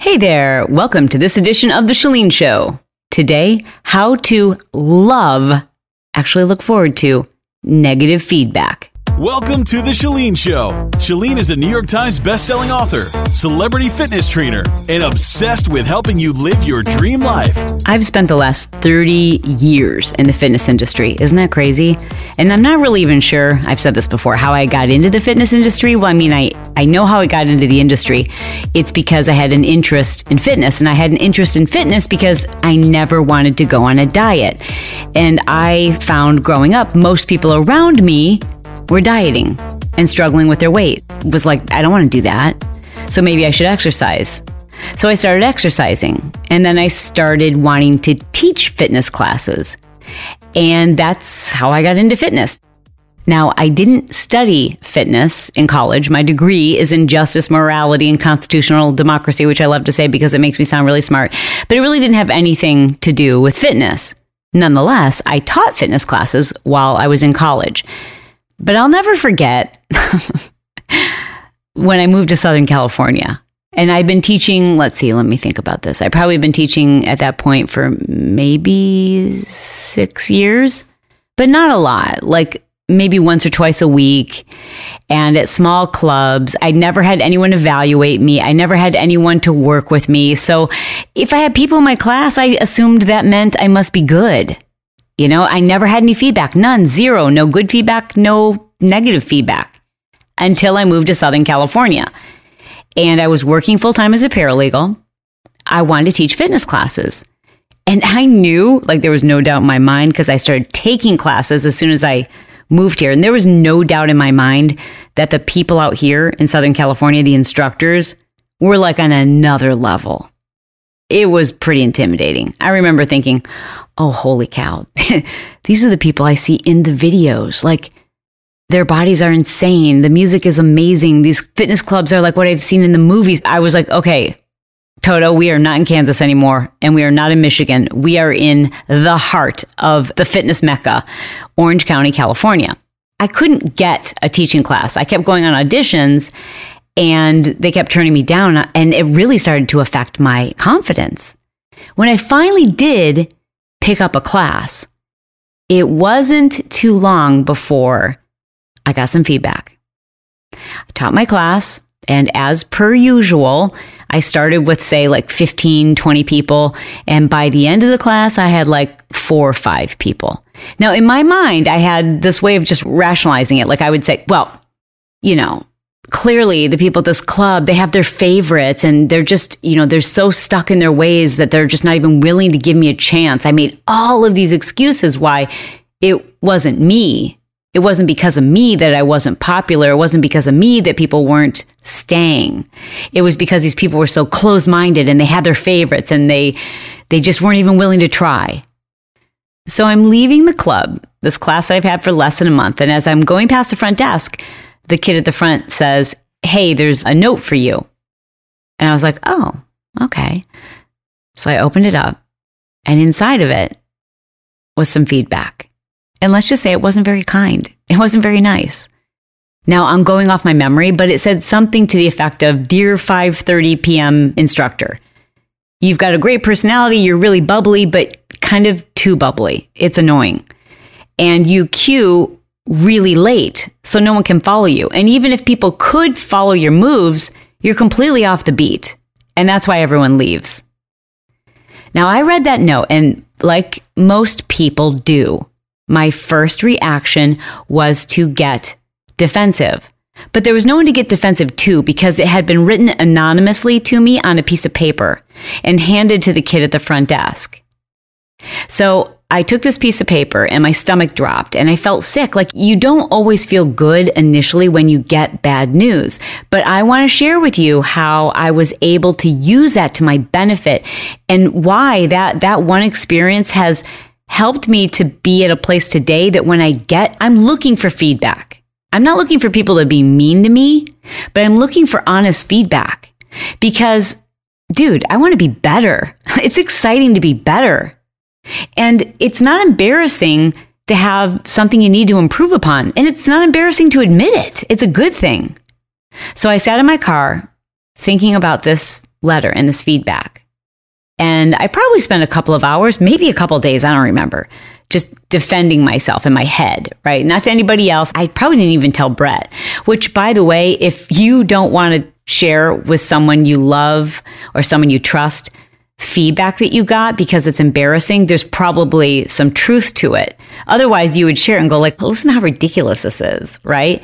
Hey there, welcome to this edition of The Chalene Show. Today, how to love, actually look forward to, negative feedback. Welcome to The Chalene Show. Chalene is a New York Times bestselling author, celebrity fitness trainer, and obsessed with helping you live your dream life. I've spent the last 30 years in the fitness industry. Isn't that crazy? And I'm not really even sure, I've said this before, how I got into the fitness industry. Well, I mean, I, I know how I got into the industry. It's because I had an interest in fitness, and I had an interest in fitness because I never wanted to go on a diet. And I found growing up, most people around me were dieting and struggling with their weight. Was like, I don't want to do that. So maybe I should exercise. So I started exercising and then I started wanting to teach fitness classes. And that's how I got into fitness. Now, I didn't study fitness in college. My degree is in justice, morality, and constitutional democracy, which I love to say because it makes me sound really smart. But it really didn't have anything to do with fitness. Nonetheless, I taught fitness classes while I was in college. But I'll never forget when I moved to Southern California. And I'd been teaching, let's see, let me think about this. I'd probably been teaching at that point for maybe six years, but not a lot, like maybe once or twice a week. And at small clubs, I never had anyone evaluate me. I never had anyone to work with me. So if I had people in my class, I assumed that meant I must be good. You know, I never had any feedback, none, zero, no good feedback, no negative feedback until I moved to Southern California. And I was working full time as a paralegal. I wanted to teach fitness classes. And I knew, like, there was no doubt in my mind because I started taking classes as soon as I moved here. And there was no doubt in my mind that the people out here in Southern California, the instructors, were like on another level. It was pretty intimidating. I remember thinking, oh, holy cow. These are the people I see in the videos. Like, their bodies are insane. The music is amazing. These fitness clubs are like what I've seen in the movies. I was like, okay, Toto, we are not in Kansas anymore and we are not in Michigan. We are in the heart of the fitness mecca, Orange County, California. I couldn't get a teaching class. I kept going on auditions and they kept turning me down and it really started to affect my confidence. When I finally did pick up a class. It wasn't too long before I got some feedback. I taught my class, and as per usual, I started with, say, like 15, 20 people. And by the end of the class, I had like four or five people. Now, in my mind, I had this way of just rationalizing it. Like I would say, well, you know, clearly the people at this club they have their favorites and they're just you know they're so stuck in their ways that they're just not even willing to give me a chance. I made all of these excuses why it wasn't me. It wasn't because of me that i wasn't popular. It wasn't because of me that people weren't staying. It was because these people were so close-minded and they had their favorites and they they just weren't even willing to try. So i'm leaving the club this class i've had for less than a month and as i'm going past the front desk the kid at the front says, Hey, there's a note for you. And I was like, Oh, okay. So I opened it up, and inside of it was some feedback. And let's just say it wasn't very kind, it wasn't very nice. Now I'm going off my memory, but it said something to the effect of Dear 5:30 p.m. instructor. You've got a great personality, you're really bubbly, but kind of too bubbly. It's annoying. And you cue really late, so no one can follow you. And even if people could follow your moves, you're completely off the beat. And that's why everyone leaves. Now, I read that note, and like most people do, my first reaction was to get defensive. But there was no one to get defensive to because it had been written anonymously to me on a piece of paper and handed to the kid at the front desk. So I took this piece of paper and my stomach dropped and I felt sick. Like you don't always feel good initially when you get bad news, but I want to share with you how I was able to use that to my benefit and why that, that one experience has helped me to be at a place today that when I get, I'm looking for feedback. I'm not looking for people to be mean to me, but I'm looking for honest feedback because dude, I want to be better. It's exciting to be better. And it's not embarrassing to have something you need to improve upon. And it's not embarrassing to admit it. It's a good thing. So I sat in my car thinking about this letter and this feedback. And I probably spent a couple of hours, maybe a couple of days, I don't remember, just defending myself in my head, right? Not to anybody else. I probably didn't even tell Brett, which by the way, if you don't want to share with someone you love or someone you trust, feedback that you got because it's embarrassing, there's probably some truth to it. Otherwise, you would share and go like, listen how ridiculous this is, right?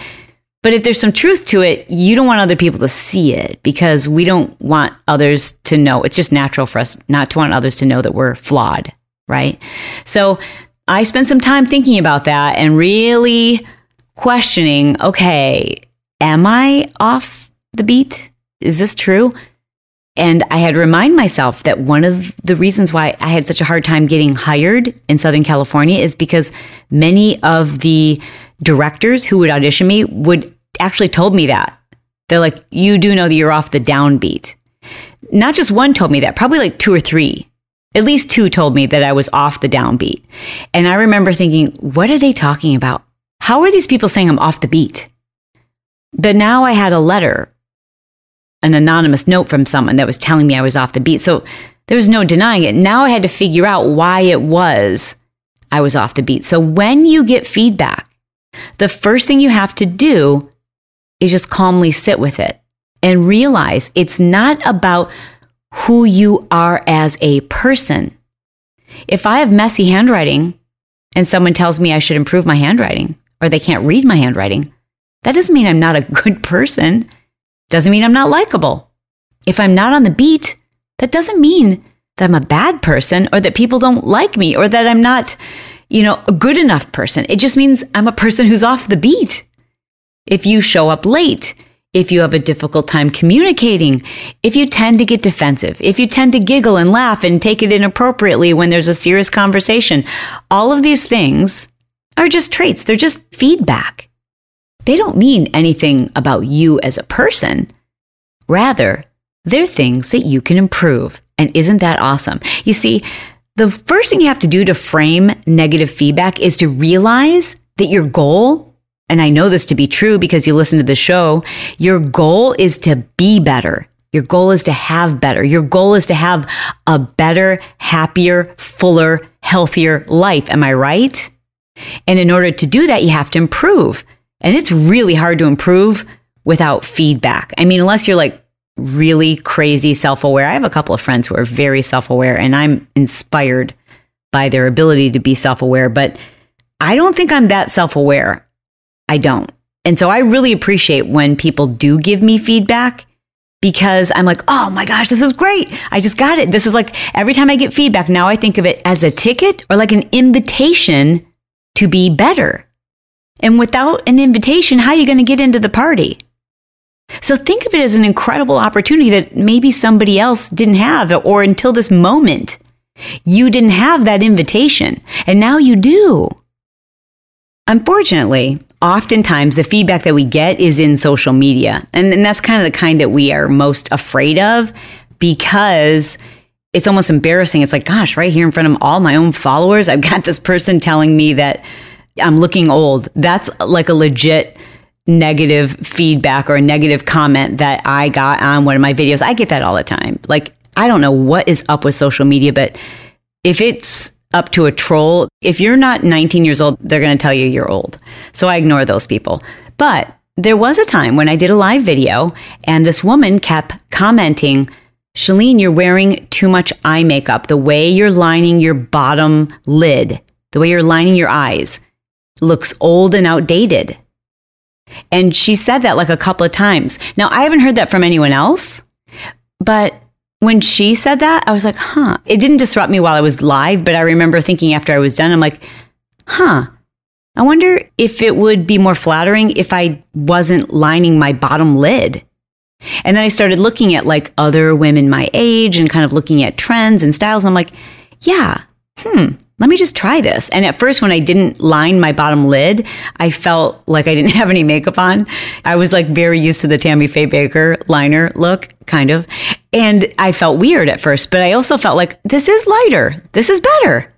But if there's some truth to it, you don't want other people to see it because we don't want others to know. It's just natural for us not to want others to know that we're flawed, right? So I spent some time thinking about that and really questioning, okay, am I off the beat? Is this true? And I had to remind myself that one of the reasons why I had such a hard time getting hired in Southern California is because many of the directors who would audition me would actually told me that. They're like, you do know that you're off the downbeat. Not just one told me that, probably like two or three. At least two told me that I was off the downbeat. And I remember thinking, what are they talking about? How are these people saying I'm off the beat? But now I had a letter an anonymous note from someone that was telling me I was off the beat. So there was no denying it. Now I had to figure out why it was I was off the beat. So when you get feedback, the first thing you have to do is just calmly sit with it and realize it's not about who you are as a person. If I have messy handwriting and someone tells me I should improve my handwriting or they can't read my handwriting, that doesn't mean I'm not a good person. Doesn't mean I'm not likable. If I'm not on the beat, that doesn't mean that I'm a bad person or that people don't like me or that I'm not, you know, a good enough person. It just means I'm a person who's off the beat. If you show up late, if you have a difficult time communicating, if you tend to get defensive, if you tend to giggle and laugh and take it inappropriately when there's a serious conversation, all of these things are just traits. They're just feedback they don't mean anything about you as a person. Rather, they're things that you can improve. And isn't that awesome? You see, the first thing you have to do to frame negative feedback is to realize that your goal, and I know this to be true because you listen to the show, your goal is to be better. Your goal is to have better. Your goal is to have a better, happier, fuller, healthier life. Am I right? And in order to do that, you have to improve. And it's really hard to improve without feedback. I mean, unless you're like really crazy self aware. I have a couple of friends who are very self aware, and I'm inspired by their ability to be self aware, but I don't think I'm that self aware. I don't. And so I really appreciate when people do give me feedback because I'm like, oh my gosh, this is great. I just got it. This is like every time I get feedback, now I think of it as a ticket or like an invitation to be better. And without an invitation, how are you going to get into the party? So think of it as an incredible opportunity that maybe somebody else didn't have, or until this moment, you didn't have that invitation, and now you do. Unfortunately, oftentimes the feedback that we get is in social media, and, and that's kind of the kind that we are most afraid of because it's almost embarrassing. It's like, gosh, right here in front of all my own followers, I've got this person telling me that I'm looking old. That's uh, like a legit negative feedback or a negative comment that I got on one of my videos. I get that all the time. Like, I don't know what is up with social media, but if it's up to a troll, if you're not 19 years old, they're going to tell you you're old. So I ignore those people. But there was a time when I did a live video and this woman kept commenting, Chalene, you're wearing too much eye makeup. The way you're lining your bottom lid, the way you're lining your eyes looks old and outdated. And she said that like a couple of times. Now, I haven't heard that from anyone else, but when she said that, I was like, huh. It didn't disrupt me while I was live, but I remember thinking after I was done, I'm like, huh. I wonder if it would be more flattering if I wasn't lining my bottom lid. And then I started looking at like other women my age and kind of looking at trends and styles. And I'm like, yeah, hmm, let me just try this. And at first, when I didn't line my bottom lid, I felt like I didn't have any makeup on. I was like very used to the Tammy Faye Bakker liner look, kind of. And I felt weird at first, but I also felt like this is lighter. This is better.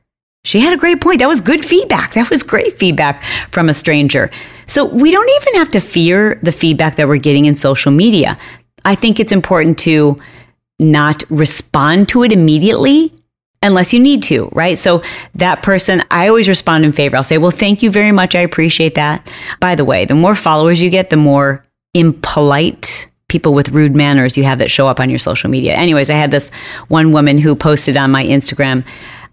She had a great point. That was good feedback. That was great feedback from a stranger. So we don't even have to fear the feedback that we're getting in social media. I think it's important to not respond to it immediately unless you need to, right? So that person, I always respond in favor. I'll say, well, thank you very much. I appreciate that. By the way, the more followers you get, the more impolite people with rude manners you have that show up on your social media. Anyways, I had this one woman who posted on my Instagram,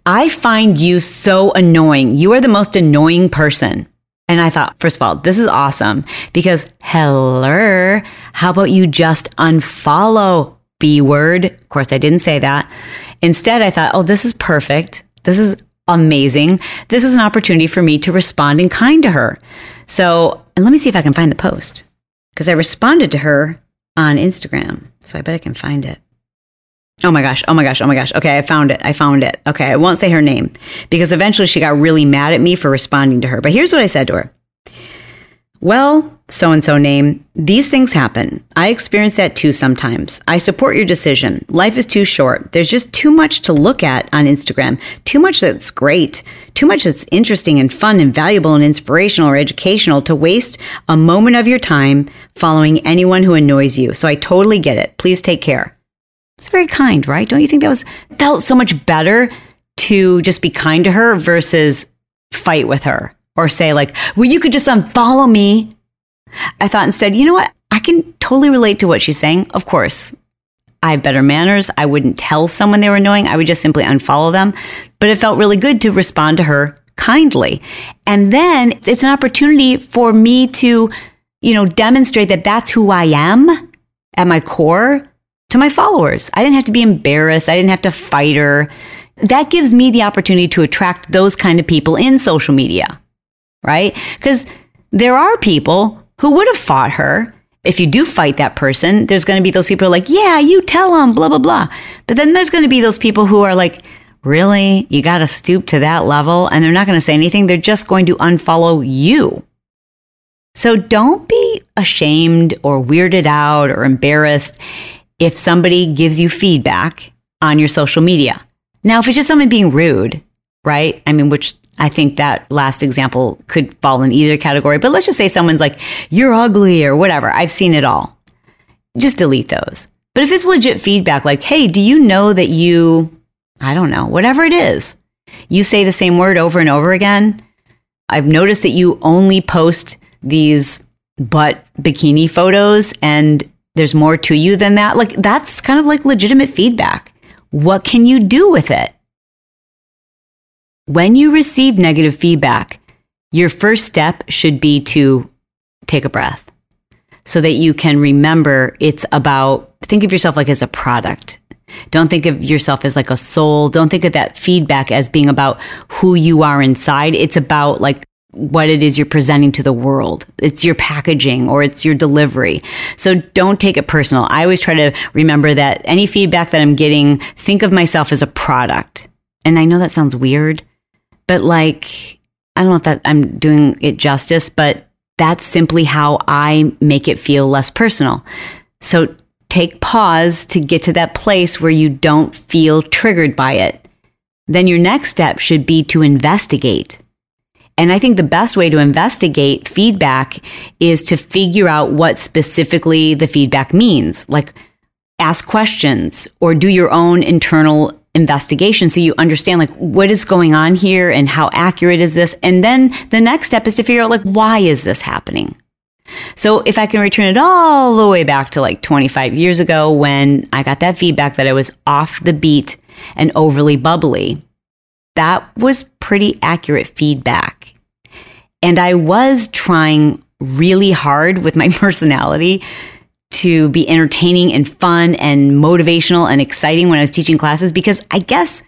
I find you so annoying. You are the most annoying person. And I thought, first of all, this is awesome because hello, how about you just unfollow B word? Of course, I didn't say that. Instead, I thought, oh, this is perfect. This is amazing. This is an opportunity for me to respond in kind to her. So, and let me see if I can find the post because I responded to her on Instagram. So I bet I can find it. Oh my gosh. Oh my gosh. Oh my gosh. Okay. I found it. I found it. Okay. I won't say her name because eventually she got really mad at me for responding to her. But here's what I said to her Well, so and so name, these things happen. I experience that too sometimes. I support your decision. Life is too short. There's just too much to look at on Instagram, too much that's great, too much that's interesting and fun and valuable and inspirational or educational to waste a moment of your time following anyone who annoys you. So I totally get it. Please take care. It's very kind, right? Don't you think that was felt so much better to just be kind to her versus fight with her or say like, "Well, you could just unfollow me." I thought instead, you know what? I can totally relate to what she's saying. Of course, I have better manners. I wouldn't tell someone they were annoying. I would just simply unfollow them. But it felt really good to respond to her kindly. And then it's an opportunity for me to, you know, demonstrate that that's who I am at my core to my followers. I didn't have to be embarrassed. I didn't have to fight her. That gives me the opportunity to attract those kind of people in social media, right? Because there are people who would have fought her. If you do fight that person, there's going to be those people like, yeah, you tell them, blah, blah, blah. But then there's going to be those people who are like, really? You got to stoop to that level? And they're not going to say anything. They're just going to unfollow you. So don't be ashamed or weirded out or embarrassed if somebody gives you feedback on your social media. Now, if it's just someone being rude, right? I mean, which I think that last example could fall in either category, but let's just say someone's like, you're ugly or whatever. I've seen it all. Just delete those. But if it's legit feedback, like, hey, do you know that you, I don't know, whatever it is, you say the same word over and over again. I've noticed that you only post these butt bikini photos and there's more to you than that. Like that's kind of like legitimate feedback. What can you do with it? When you receive negative feedback, your first step should be to take a breath so that you can remember it's about, think of yourself like as a product. Don't think of yourself as like a soul. Don't think of that feedback as being about who you are inside. It's about like what it is you're presenting to the world. It's your packaging or it's your delivery. So don't take it personal. I always try to remember that any feedback that I'm getting, think of myself as a product. And I know that sounds weird, but like, I don't know if that I'm doing it justice, but that's simply how I make it feel less personal. So take pause to get to that place where you don't feel triggered by it. Then your next step should be to investigate and I think the best way to investigate feedback is to figure out what specifically the feedback means. Like ask questions or do your own internal investigation. So you understand like what is going on here and how accurate is this? And then the next step is to figure out like why is this happening? So if i can return it all the way back to like 25 years ago when i got that feedback that i was off the beat and overly bubbly that was pretty accurate feedback. And I was trying really hard with my personality to be entertaining and fun and motivational and exciting when I was teaching classes because I guess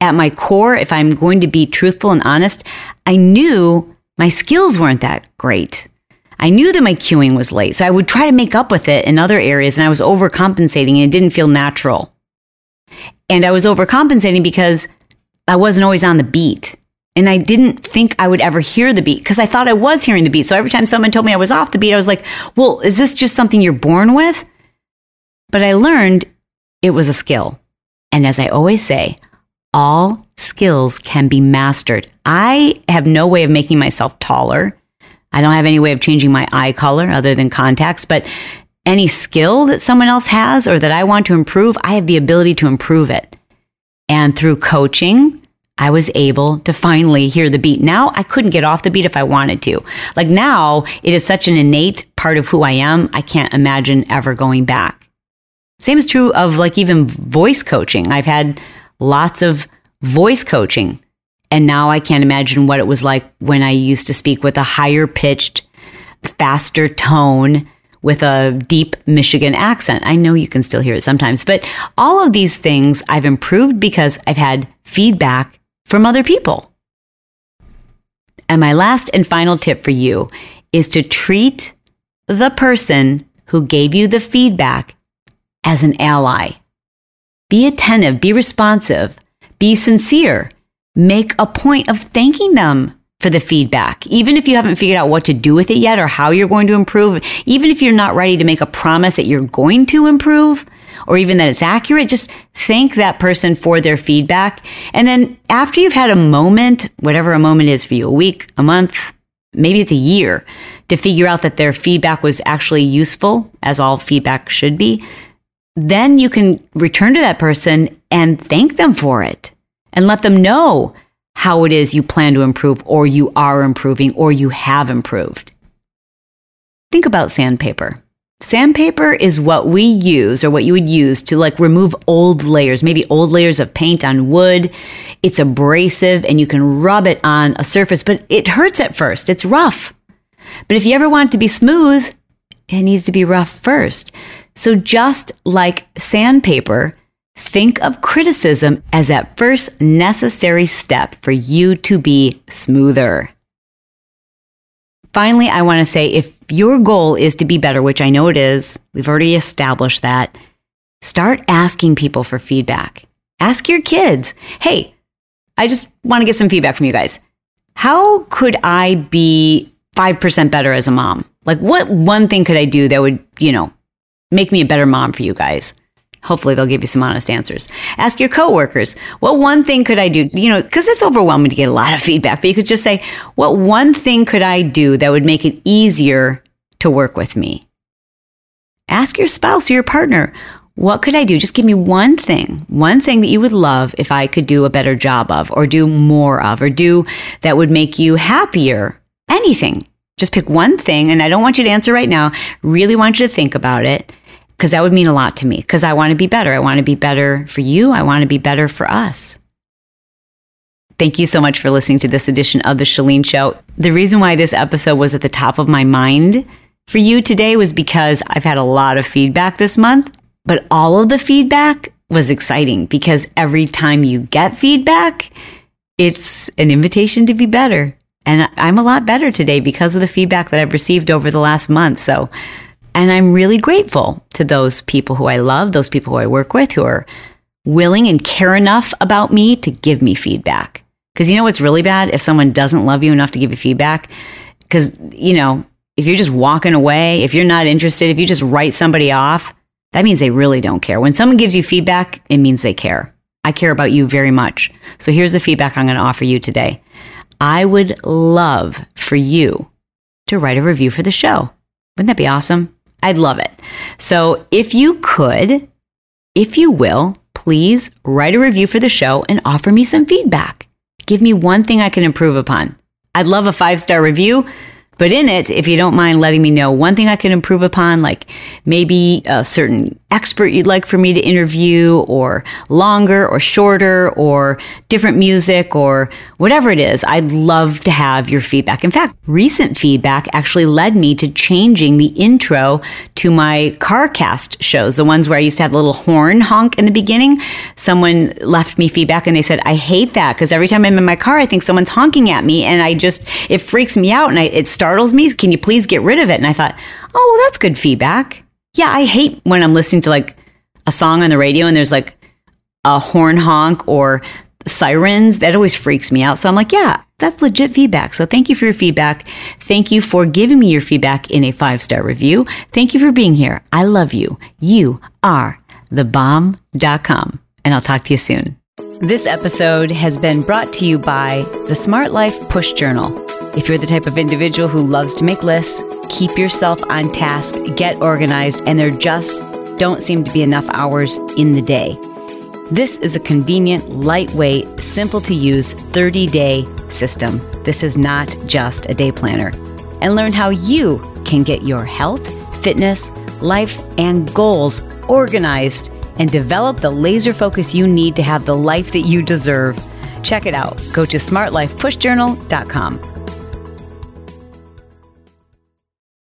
at my core, if I'm going to be truthful and honest, I knew my skills weren't that great. I knew that my cueing was late, so I would try to make up with it in other areas and I was overcompensating and it didn't feel natural. And I was overcompensating because I wasn't always on the beat. And I didn't think I would ever hear the beat because I thought I was hearing the beat. So every time someone told me I was off the beat, I was like, well, is this just something you're born with? But I learned it was a skill. And as I always say, all skills can be mastered. I have no way of making myself taller. I don't have any way of changing my eye color other than contacts, but any skill that someone else has or that I want to improve, I have the ability to improve it. And through coaching, I was able to finally hear the beat. Now I couldn't get off the beat if I wanted to. Like now, it is such an innate part of who I am, I can't imagine ever going back. Same is true of like even voice coaching. I've had lots of voice coaching, and now I can't imagine what it was like when I used to speak with a higher pitched, faster tone with a deep Michigan accent. I know you can still hear it sometimes, but all of these things I've improved because I've had feedback from other people. And my last and final tip for you is to treat the person who gave you the feedback as an ally. Be attentive, be responsive, be sincere. Make a point of thanking them for the feedback. Even if you haven't figured out what to do with it yet or how you're going to improve, even if you're not ready to make a promise that you're going to improve or even that it's accurate, just thank that person for their feedback. And then after you've had a moment, whatever a moment is for you, a week, a month, maybe it's a year, to figure out that their feedback was actually useful, as all feedback should be, then you can return to that person and thank them for it and let them know how it is you plan to improve or you are improving or you have improved. Think about sandpaper. Sandpaper is what we use or what you would use to like remove old layers, maybe old layers of paint on wood. It's abrasive and you can rub it on a surface, but it hurts at first. It's rough. But if you ever want it to be smooth, it needs to be rough first. So just like sandpaper, think of criticism as that first necessary step for you to be smoother. Finally, I want to say if your goal is to be better, which I know it is, we've already established that, start asking people for feedback. Ask your kids, hey, I just want to get some feedback from you guys. How could I be 5% better as a mom? Like, what one thing could I do that would, you know, make me a better mom for you guys? Hopefully, they'll give you some honest answers. Ask your coworkers, what one thing could I do? You know, because it's overwhelming to get a lot of feedback, but you could just say, what one thing could I do that would make it easier to work with me? Ask your spouse or your partner, what could I do? Just give me one thing, one thing that you would love if I could do a better job of, or do more of, or do that would make you happier. Anything. Just pick one thing, and I don't want you to answer right now. Really want you to think about it because that would mean a lot to me because I want to be better. I want to be better for you. I want to be better for us. Thank you so much for listening to this edition of The Chalene Show. The reason why this episode was at the top of my mind for you today was because I've had a lot of feedback this month, but all of the feedback was exciting because every time you get feedback, it's an invitation to be better. And I'm a lot better today because of the feedback that I've received over the last month. So and I'm really grateful to those people who I love, those people who I work with who are willing and care enough about me to give me feedback. Because you know what's really bad? If someone doesn't love you enough to give you feedback, because, you know, if you're just walking away, if you're not interested, if you just write somebody off, that means they really don't care. When someone gives you feedback, it means they care. I care about you very much. So here's the feedback I'm going to offer you today. I would love for you to write a review for the show. Wouldn't that be awesome? I'd love it. So if you could, if you will, please write a review for the show and offer me some feedback. Give me one thing I can improve upon. I'd love a five star review, but in it, if you don't mind letting me know one thing I can improve upon, like maybe a certain expert you'd like for me to interview, or longer or shorter, or different music, or whatever it is, I'd love to have your feedback. In fact, recent feedback actually led me to changing the intro to my CarCast shows, the ones where I used to have a little horn honk in the beginning. Someone left me feedback and they said, I hate that because every time I'm in my car, I think someone's honking at me and I just, it freaks me out and I, it startles me. Can you please get rid of it? And I thought, oh, well, that's good feedback. Yeah, I hate when I'm listening to like a song on the radio and there's like a horn honk or sirens. That always freaks me out. So I'm like, yeah, that's legit feedback. So thank you for your feedback. Thank you for giving me your feedback in a five star review. Thank you for being here. I love you. You are thebomb.com. And I'll talk to you soon. This episode has been brought to you by the Smart Life Push Journal. If you're the type of individual who loves to make lists, keep yourself on task, get organized, and there just don't seem to be enough hours in the day. This is a convenient, lightweight, simple to use 30 day system. This is not just a day planner. And learn how you can get your health, fitness, life, and goals organized and develop the laser focus you need to have the life that you deserve. Check it out. Go to smartlifepushjournal.com.